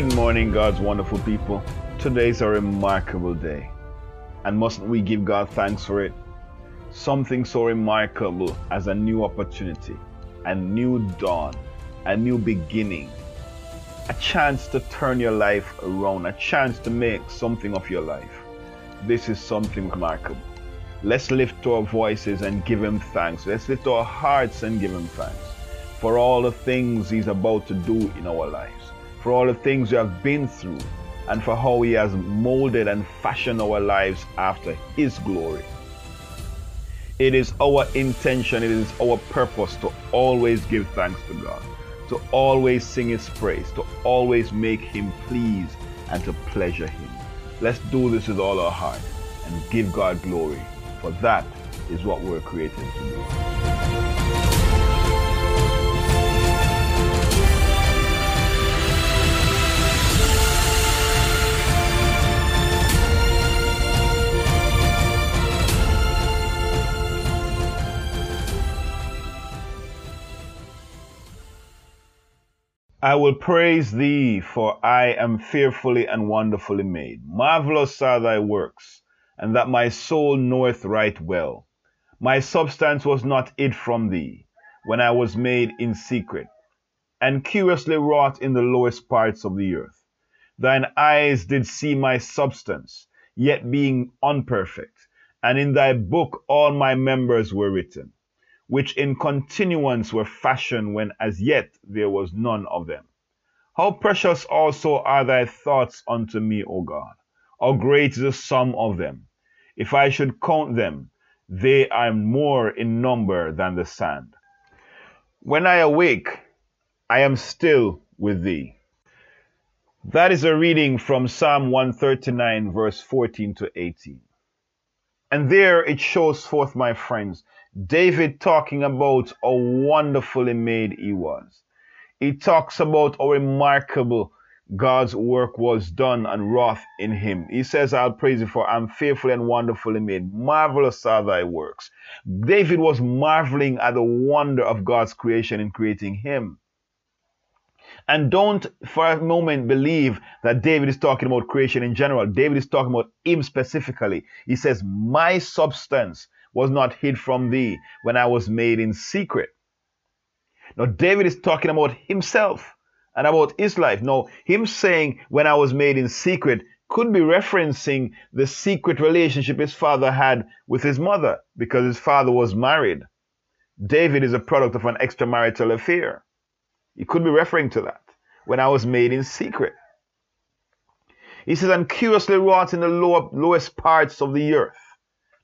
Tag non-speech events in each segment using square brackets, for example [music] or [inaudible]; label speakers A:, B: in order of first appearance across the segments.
A: Good morning, God's wonderful people. Today's a remarkable day. And mustn't we give God thanks for it? Something so remarkable as a new opportunity, a new dawn, a new beginning, a chance to turn your life around, a chance to make something of your life. This is something remarkable. Let's lift our voices and give Him thanks. Let's lift our hearts and give Him thanks for all the things He's about to do in our lives for all the things we have been through, and for how He has molded and fashioned our lives after His glory. It is our intention, it is our purpose to always give thanks to God, to always sing His praise, to always make Him pleased and to pleasure Him. Let's do this with all our heart and give God glory, for that is what we're created to do. I will praise thee, for I am fearfully and wonderfully made. Marvelous are thy works, and that my soul knoweth right well. My substance was not hid from thee, when I was made in secret, and curiously wrought in the lowest parts of the earth. Thine eyes did see my substance, yet being unperfect, and in thy book all my members were written which in continuance were fashioned when as yet there was none of them. How precious also are thy thoughts unto me, O God! How great is the sum of them! If I should count them, they are more in number than the sand. When I awake, I am still with thee. That is a reading from Psalm 139, verse 14 to 18. And there it shows forth, my friends, David talking about how wonderfully made he was. He talks about how remarkable God's work was done and wrought in him. He says, I'll praise you for I'm fearfully and wonderfully made. Marvelous are thy works. David was marveling at the wonder of God's creation in creating him. And don't for a moment believe that David is talking about creation in general. David is talking about him specifically. He says, My substance was not hid from thee when I was made in secret. Now, David is talking about himself and about his life. Now, him saying, when I was made in secret, could be referencing the secret relationship his father had with his mother because his father was married. David is a product of an extramarital affair. He could be referring to that. When I was made in secret. He says, and curiously wrought in the lower, lowest parts of the earth.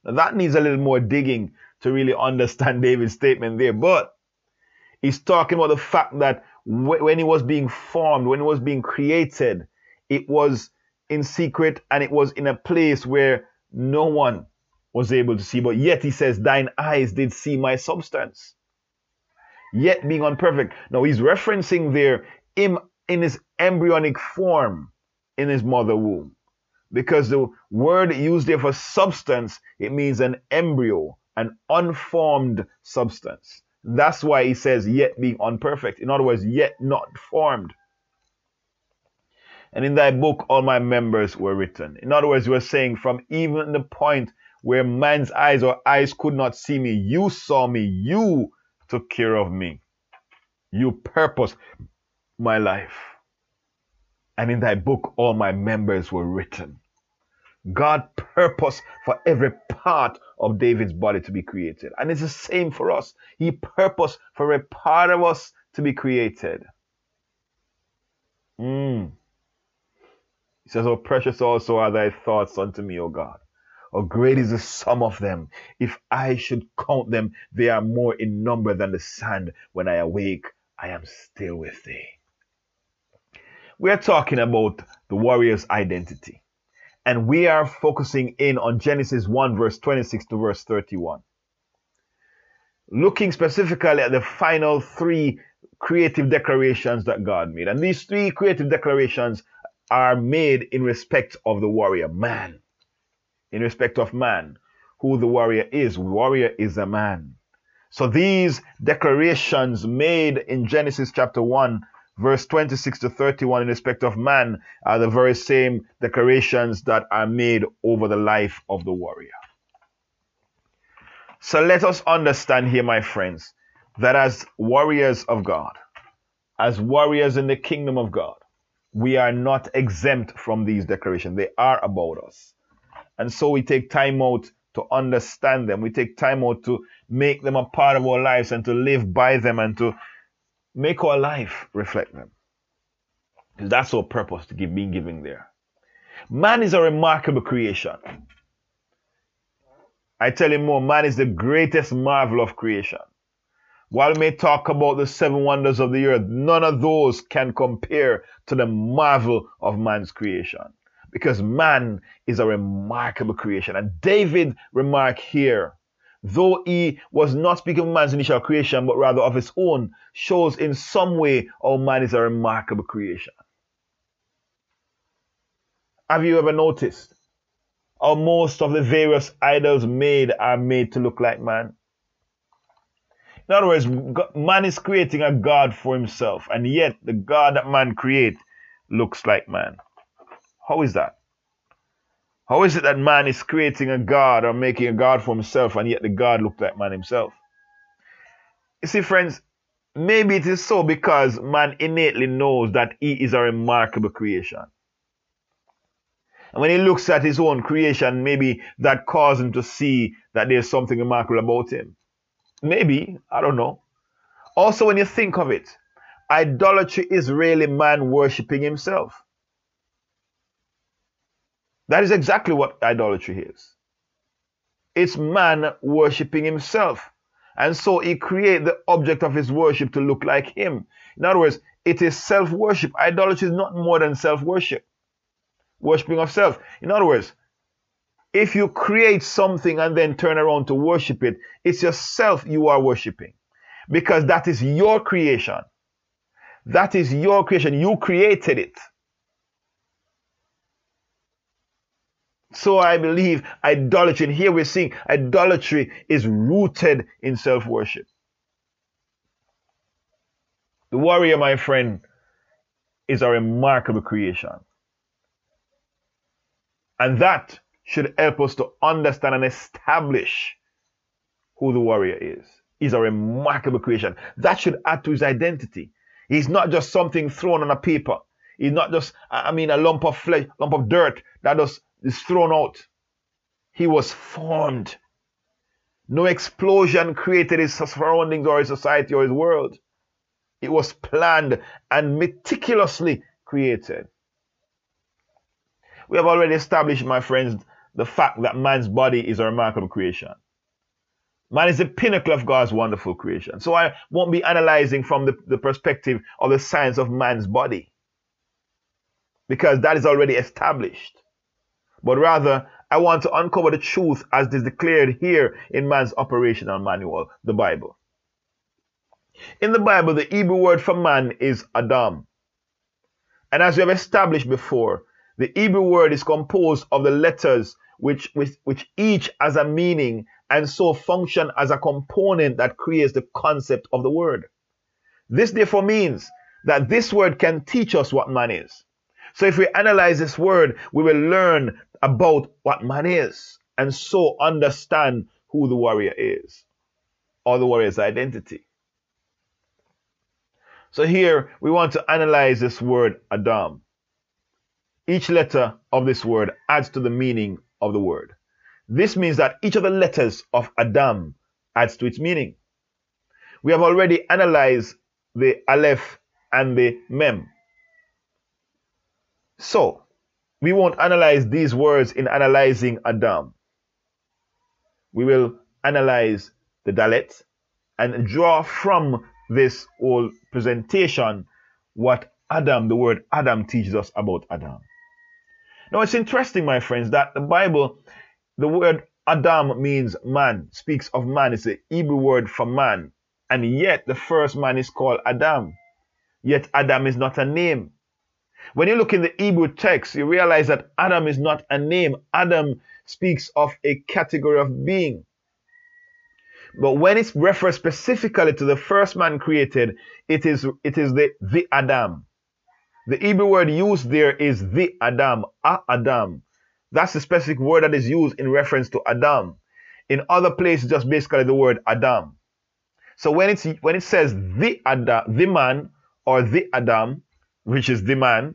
A: Now that needs a little more digging to really understand [laughs] David's statement there. But he's talking about the fact that when he was being formed, when he was being created, it was in secret and it was in a place where no one was able to see. But yet he says, Thine eyes did see my substance. Yet being unperfect. Now he's referencing there him in his embryonic form in his mother womb because the word used there for substance, it means an embryo, an unformed substance. That's why he says, yet being unperfect. In other words, yet not formed. And in thy book, all my members were written. In other words, you are saying, from even the point where man's eyes or eyes could not see me, you saw me, you took care of me. You purposed my life and in thy book all my members were written. God purposed for every part of David's body to be created. And it's the same for us. He purposed for every part of us to be created. Mm. He says, Oh, precious also are thy thoughts unto me, O God. Oh, great is the sum of them. If I should count them, they are more in number than the sand. When I awake, I am still with thee. We're talking about the warrior's identity. And we are focusing in on Genesis 1, verse 26 to verse 31. Looking specifically at the final three creative declarations that God made. And these three creative declarations are made in respect of the warrior, man. In respect of man, who the warrior is. Warrior is a man. So these declarations made in Genesis chapter 1 verse 26 to 31 in respect of man are the very same declarations that are made over the life of the warrior. So let us understand here, my friends, that as warriors of God, as warriors in the kingdom of God, we are not exempt from these declarations. They are about us. And so we take time out to understand them. We take time out to make them a part of our lives and to live by them and to make our life reflect them. Because that's our purpose to give being giving there. Man is a remarkable creation. I tell you more, man is the greatest marvel of creation. While we may talk about the seven wonders of the earth, none of those can compare to the marvel of man's creation. Because man is a remarkable creation. And David remarked here, though he was not speaking of man's initial creation, but rather of his own, shows in some way how man is a remarkable creation. Have you ever noticed how most of the various idols made are made to look like man? In other words, man is creating a God for himself, and yet the God that man creates looks like man. How is that? How is it that man is creating a God or making a God for himself, and yet the God looked like man himself? You see, friends, maybe it is so because man innately knows that he is a remarkable creation. And when he looks at his own creation, maybe that causes him to see that there's something remarkable about him. Maybe, I don't know. Also, when you think of it, idolatry is really man worshipping himself. That is exactly what idolatry is. It's man worshipping himself. And so he creates the object of his worship to look like him. In other words, it is self worship. Idolatry is not more than self worship, worshipping of self. In other words, if you create something and then turn around to worship it, it's yourself you are worshiping because that is your creation. That is your creation. You created it. So I believe idolatry, and here we're seeing idolatry is rooted in self worship. The warrior, my friend, is a remarkable creation. And that should help us to understand and establish who the warrior is. He's a remarkable creation. That should add to his identity. He's not just something thrown on a paper. He's not just, I mean, a lump of flesh, lump of dirt that just is thrown out. He was formed. No explosion created his surroundings or his society or his world. It was planned and meticulously created. We have already established, my friends, the fact that man's body is a remarkable creation. Man is the pinnacle of God's wonderful creation. So I won't be analyzing from the, the perspective of the science of man's body because that is already established. But rather, I want to uncover the truth as it is declared here in man's operational manual, the Bible. In the Bible, the Hebrew word for man is Adam. And as we have established before, the Hebrew word is composed of the letters which, which, which each has a meaning and so function as a component that creates the concept of the word. This therefore means that this word can teach us what man is. So if we analyze this word, we will learn about what man is and so understand who the warrior is or the warrior's identity. So here we want to analyze this word Adam. Each letter of this word adds to the meaning of the word. This means that each of the letters of Adam adds to its meaning. We have already analyzed the Aleph and the Mem. So, we won't analyze these words in analyzing Adam. We will analyze the Dalet and draw from this whole presentation what Adam, the word Adam, teaches us about Adam. Now it's interesting, my friends, that the Bible, the word Adam means man, speaks of man. It's a Hebrew word for man. And yet the first man is called Adam. Yet Adam is not a name. When you look in the Hebrew text, you realize that Adam is not a name. Adam speaks of a category of being. But when it's referred specifically to the first man created, it is it is the the Adam. The Hebrew word used there is the Adam, a Adam. That's the specific word that is used in reference to Adam. In other places, just basically the word Adam. So when it's when it says the Adam, the man, or the Adam, which is the man,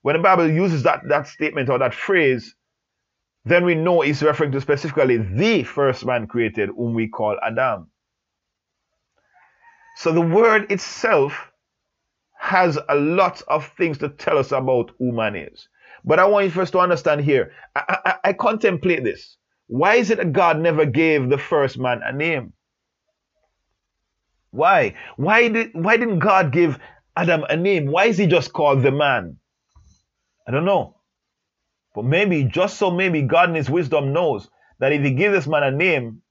A: when the Bible uses that, that statement or that phrase, then we know it's referring to specifically the first man created, whom we call Adam. So the word itself has a lot of things to tell us about who man is. But I want you first to understand here. I, I, I contemplate this. Why is it that God never gave the first man a name? Why? Why did why didn't God give Adam a name? Why is he just called the man? I don't know. But maybe, just so maybe God in his wisdom knows that if he gives this man a name,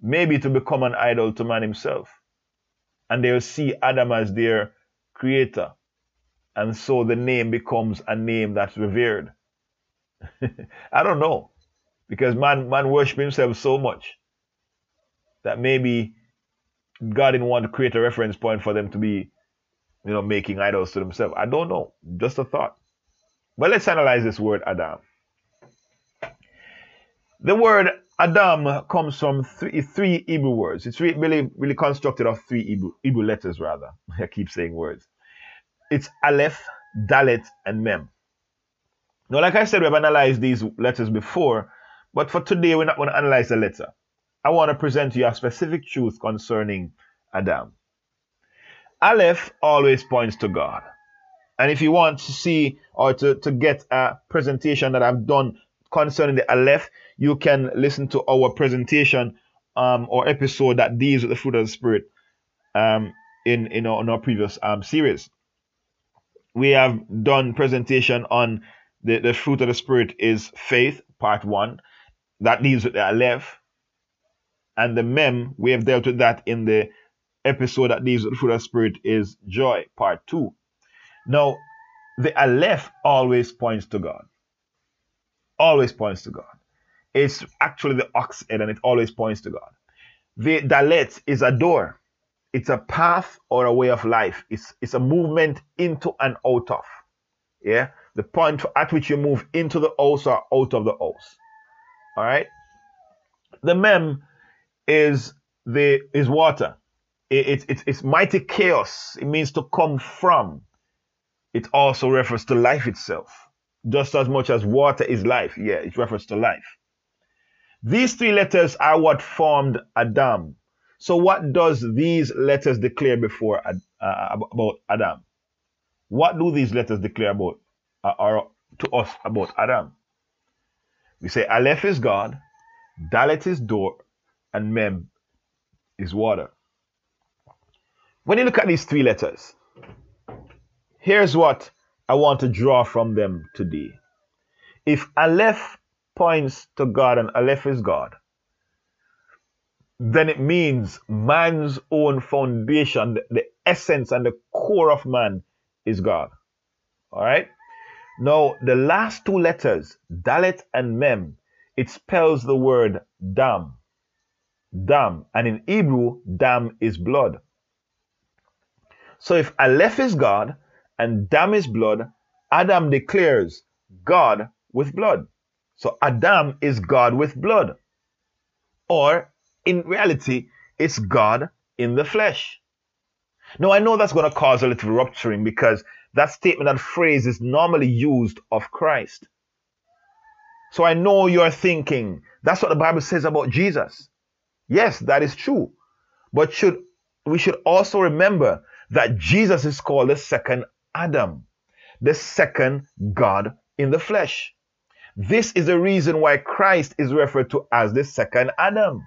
A: maybe to become an idol to man himself. And they'll see Adam as their creator. And so the name becomes a name that's revered. [laughs] I don't know. Because man man worship himself so much that maybe God didn't want to create a reference point for them to be, you know, making idols to themselves. I don't know. Just a thought. But let's analyze this word Adam. The word Adam comes from three, three Hebrew words. It's really, really constructed of three Hebrew, Hebrew letters, rather. [laughs] I keep saying words. It's Aleph, Dalet, and Mem. Now, like I said, we've analyzed these letters before, but for today, we're not going to analyze the letter. I want to present to you a specific truth concerning Adam. Aleph always points to God. And if you want to see or to, to get a presentation that I've done concerning the Aleph, you can listen to our presentation um, or episode that deals with the fruit of the Spirit um, in, in, our, in our previous um, series. We have done presentation on the, the fruit of the Spirit is faith, part one. That deals with the Aleph. And the Mem, we have dealt with that in the episode that deals with the fruit of the Spirit is joy, part two. Now, the Aleph always points to God. Always points to God. It's actually the ox head and it always points to God. The Dalet is a door. It's a path or a way of life. It's, it's a movement into and out of. Yeah? The point at which you move into the house or out of the house. All right? The Mem is the is water. It, it, it, it's mighty chaos. It means to come from it also refers to life itself. Just as much as water is life, yeah, it refers to life. These three letters are what formed Adam. So, what does these letters declare before uh, about Adam? What do these letters declare about uh, or to us about Adam? We say Aleph is God, Dalet is door, and Mem is water. When you look at these three letters, Here's what I want to draw from them today. If Aleph points to God and Aleph is God, then it means man's own foundation, the essence and the core of man is God. All right? Now, the last two letters, Dalet and Mem, it spells the word dam. Dam. And in Hebrew, dam is blood. So if Aleph is God and dam is blood, Adam declares God with blood. So Adam is God with blood. Or in reality, it's God in the flesh. Now I know that's going to cause a little rupturing because that statement, that phrase is normally used of Christ. So I know you're thinking, that's what the Bible says about Jesus. Yes, that is true. But should we should also remember that Jesus is called the second Adam, the second God in the flesh. This is the reason why Christ is referred to as the second Adam.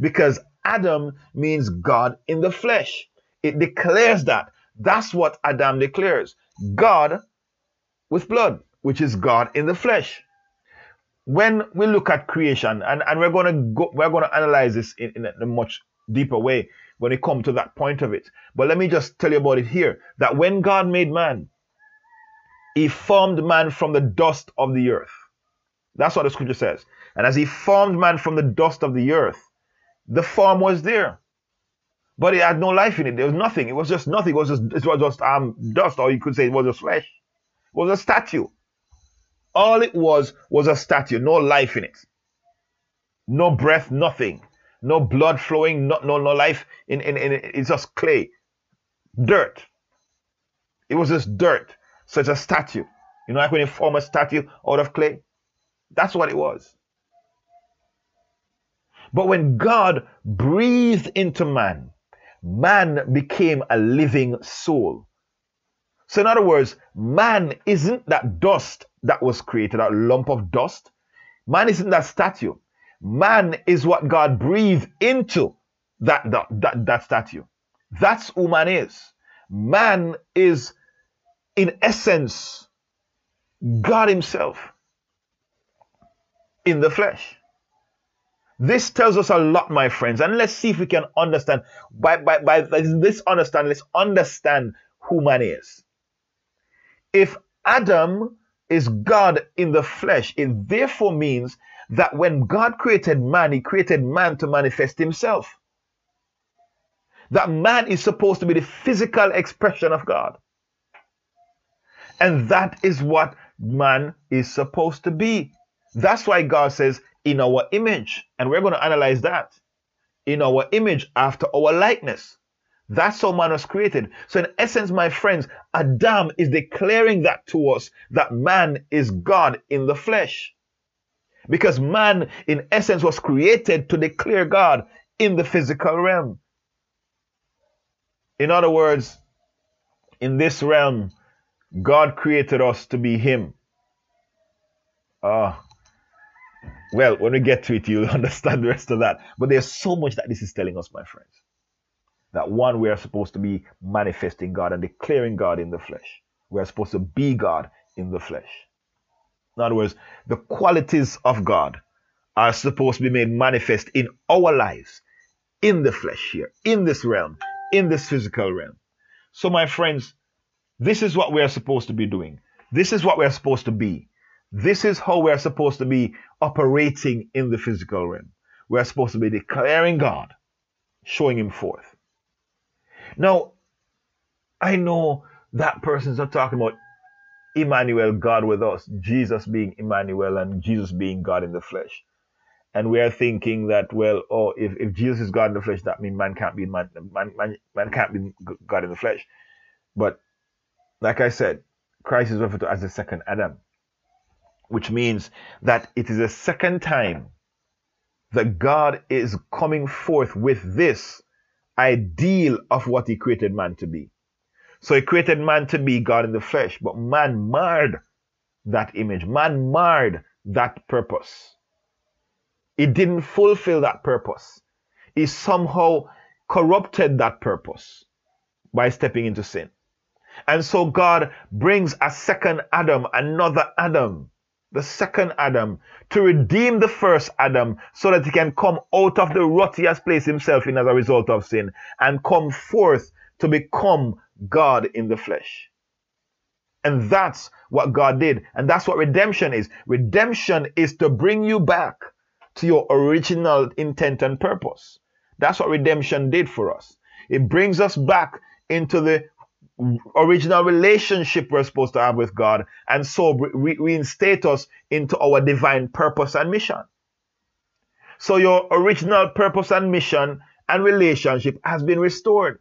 A: Because Adam means God in the flesh. It declares that. That's what Adam declares. God with blood, which is God in the flesh. When we look at creation, and, and we're gonna go, we're gonna analyze this in, in a much deeper way when it comes to that point of it. But let me just tell you about it here that when God made man, he formed man from the dust of the earth. That's what the scripture says. And as he formed man from the dust of the earth, The form was there, but it had no life in it. There was nothing. It was just nothing. It was just it was just um dust, or you could say it was just flesh. It was a statue. All it was was a statue, no life in it. No breath, nothing. No blood flowing, no, no, no life in, in, in it. It's just clay. Dirt. It was just dirt. So a statue. You know, like when you form a statue out of clay? That's what it was. But when God breathed into man, man became a living soul. So, in other words, man isn't that dust that was created, that lump of dust. Man isn't that statue. Man is what God breathed into that, that, that, that statue. That's who man is. Man is, in essence, God Himself in the flesh. This tells us a lot, my friends, and let's see if we can understand. By, by, by this understand, let's understand who man is. If Adam is God in the flesh, it therefore means that when God created man, he created man to manifest himself. That man is supposed to be the physical expression of God. And that is what man is supposed to be. That's why God says, in our image. And we're going to analyze that. In our image, after our likeness. That's how man was created. So, in essence, my friends, Adam is declaring that to us that man is God in the flesh. Because man, in essence, was created to declare God in the physical realm. In other words, in this realm, God created us to be Him. Ah. Well, when we get to it, you'll [laughs] understand the rest of that. But there's so much that this is telling us, my friends. That one, we are supposed to be manifesting God and declaring God in the flesh. We are supposed to be God in the flesh. In other words, the qualities of God are supposed to be made manifest in our lives, in the flesh here, in this realm, in this physical realm. So, my friends, this is what we are supposed to be doing. This is what we are supposed to be. This is how we are supposed to be operating in the physical realm. We are supposed to be declaring God, showing Him forth. Now, I know that person's not talking about Emmanuel, God with us, Jesus being Emmanuel and Jesus being God in the flesh. And we are thinking that, well, oh, if, if Jesus is God in the flesh, that means man can't be man, man, man, man can't be God in the flesh. But like I said, Christ is referred to as the second Adam, which means that it is a second time that God is coming forth with this ideal of what he created man to be. So he created man to be God in the flesh, but man marred that image. Man marred that purpose. He didn't fulfill that purpose. He somehow corrupted that purpose by stepping into sin. And so God brings a second Adam, another Adam, the second Adam, to redeem the first Adam so that he can come out of the rut he has placed himself in as a result of sin and come forth to become God in the flesh. And that's what God did. And that's what redemption is. Redemption is to bring you back to your original intent and purpose. That's what redemption did for us. It brings us back into the original relationship we're supposed to have with God and so re- reinstate us into our divine purpose and mission. So your original purpose and mission and relationship has been restored.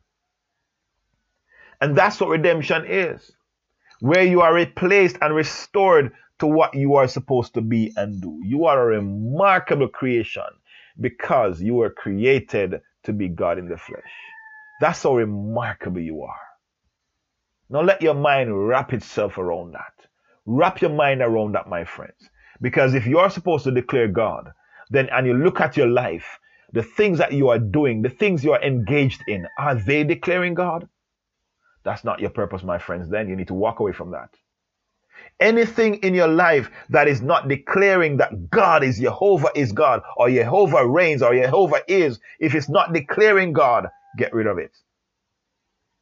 A: And that's what redemption is. Where you are replaced and restored to what you are supposed to be and do. You are a remarkable creation because you were created to be God in the flesh. That's how remarkable you are. Now let your mind wrap itself around that. Wrap your mind around that, my friends. Because if you are supposed to declare God, then and you look at your life, the things that you are doing, the things you are engaged in, are they declaring God? That's not your purpose, my friends. Then you need to walk away from that. Anything in your life that is not declaring that God is Jehovah is God, or Jehovah reigns, or Jehovah is, if it's not declaring God, get rid of it.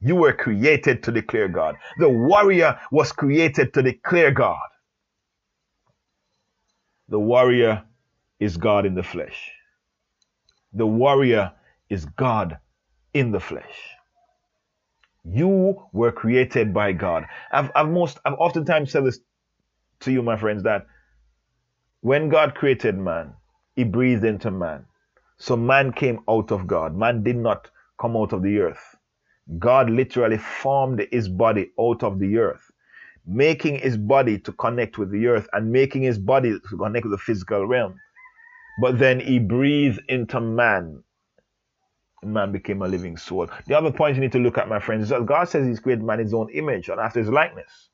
A: You were created to declare God. The warrior was created to declare God. The warrior is God in the flesh. The warrior is God in the flesh. You were created by God. I've, I've most I've oftentimes said this to you, my friends, that when God created man, he breathed into man. So man came out of God. Man did not come out of the earth. God literally formed his body out of the earth, making his body to connect with the earth and making his body to connect with the physical realm. But then he breathed into man. Man became a living soul. The other point you need to look at, my friends, is that God says He's created man in His own image and after His likeness.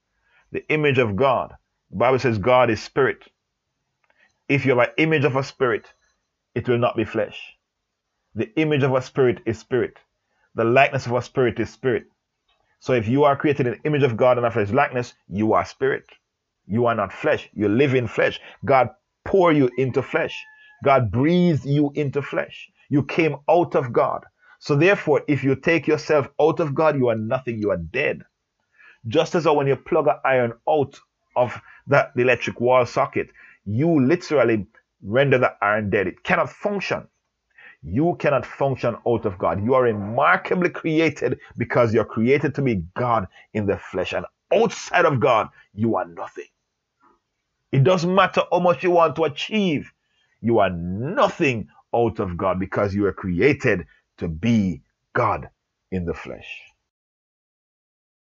A: The image of God. The Bible says God is spirit. If you have an image of a spirit, it will not be flesh. The image of a spirit is spirit. The likeness of a spirit is spirit. So if you are created in the image of God and after his likeness, you are spirit. You are not flesh. You live in flesh. God pour you into flesh. God breathes you into flesh. You came out of God. So therefore, if you take yourself out of God, you are nothing. You are dead. Just as when you plug an iron out of the electric wall socket, you literally render the iron dead. It cannot function. You cannot function out of God. You are remarkably created because you're created to be God in the flesh. And outside of God, you are nothing. It doesn't matter how much you want to achieve. You are nothing out of God because you were created to be God in the flesh.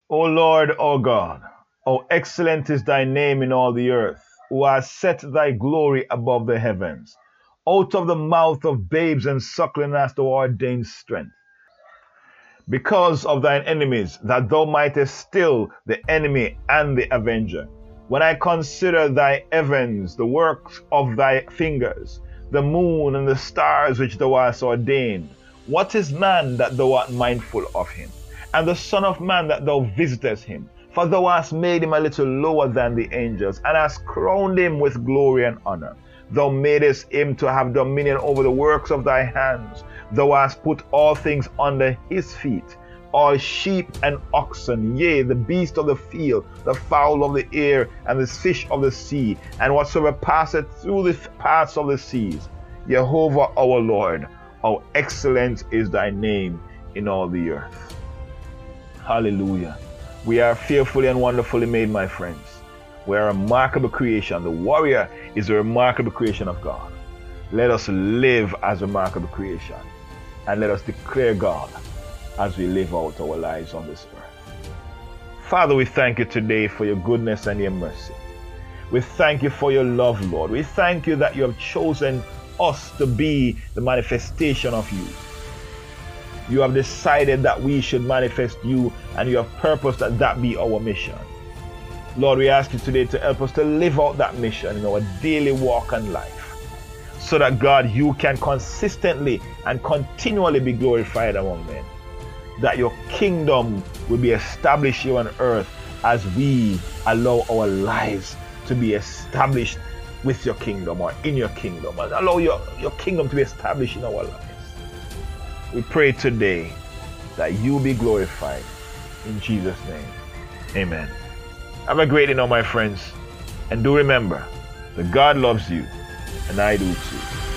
A: O Lord, O God, how excellent is thy name in all the earth who has set thy glory above the heavens. Out of the mouth of babes and suckling hast thou ordained strength. Because of thine enemies, that thou mightest still the enemy and the avenger. When I consider thy heavens, the works of thy fingers, the moon and the stars which thou hast ordained, what is man that thou art mindful of him? And the Son of Man that thou visitest him? For thou hast made him a little lower than the angels, and hast crowned him with glory and honor. Thou madest him to have dominion over the works of thy hands. Thou hast put all things under his feet all sheep and oxen, yea, the beast of the field, the fowl of the air, and the fish of the sea, and whatsoever passeth through the paths of the seas. Jehovah our Lord, how excellent is thy name in all the earth. Hallelujah. We are fearfully and wonderfully made, my friends. We are a remarkable creation. The warrior is a remarkable creation of God. Let us live as a remarkable creation and let us declare God as we live out our lives on this earth. Father, we thank you today for your goodness and your mercy. We thank you for your love, Lord. We thank you that you have chosen us to be the manifestation of you. You have decided that we should manifest you, and you have purposed that that be our mission. Lord, we ask you today to help us to live out that mission in our daily walk and life. So that God, you can consistently and continually be glorified among men. That your kingdom will be established here on earth as we allow our lives to be established with your kingdom or in your kingdom. And allow your, your kingdom to be established in our lives. We pray today that you be glorified. In Jesus' name. Amen. Have a great day now, my friends. And do remember that God loves you, and I do too.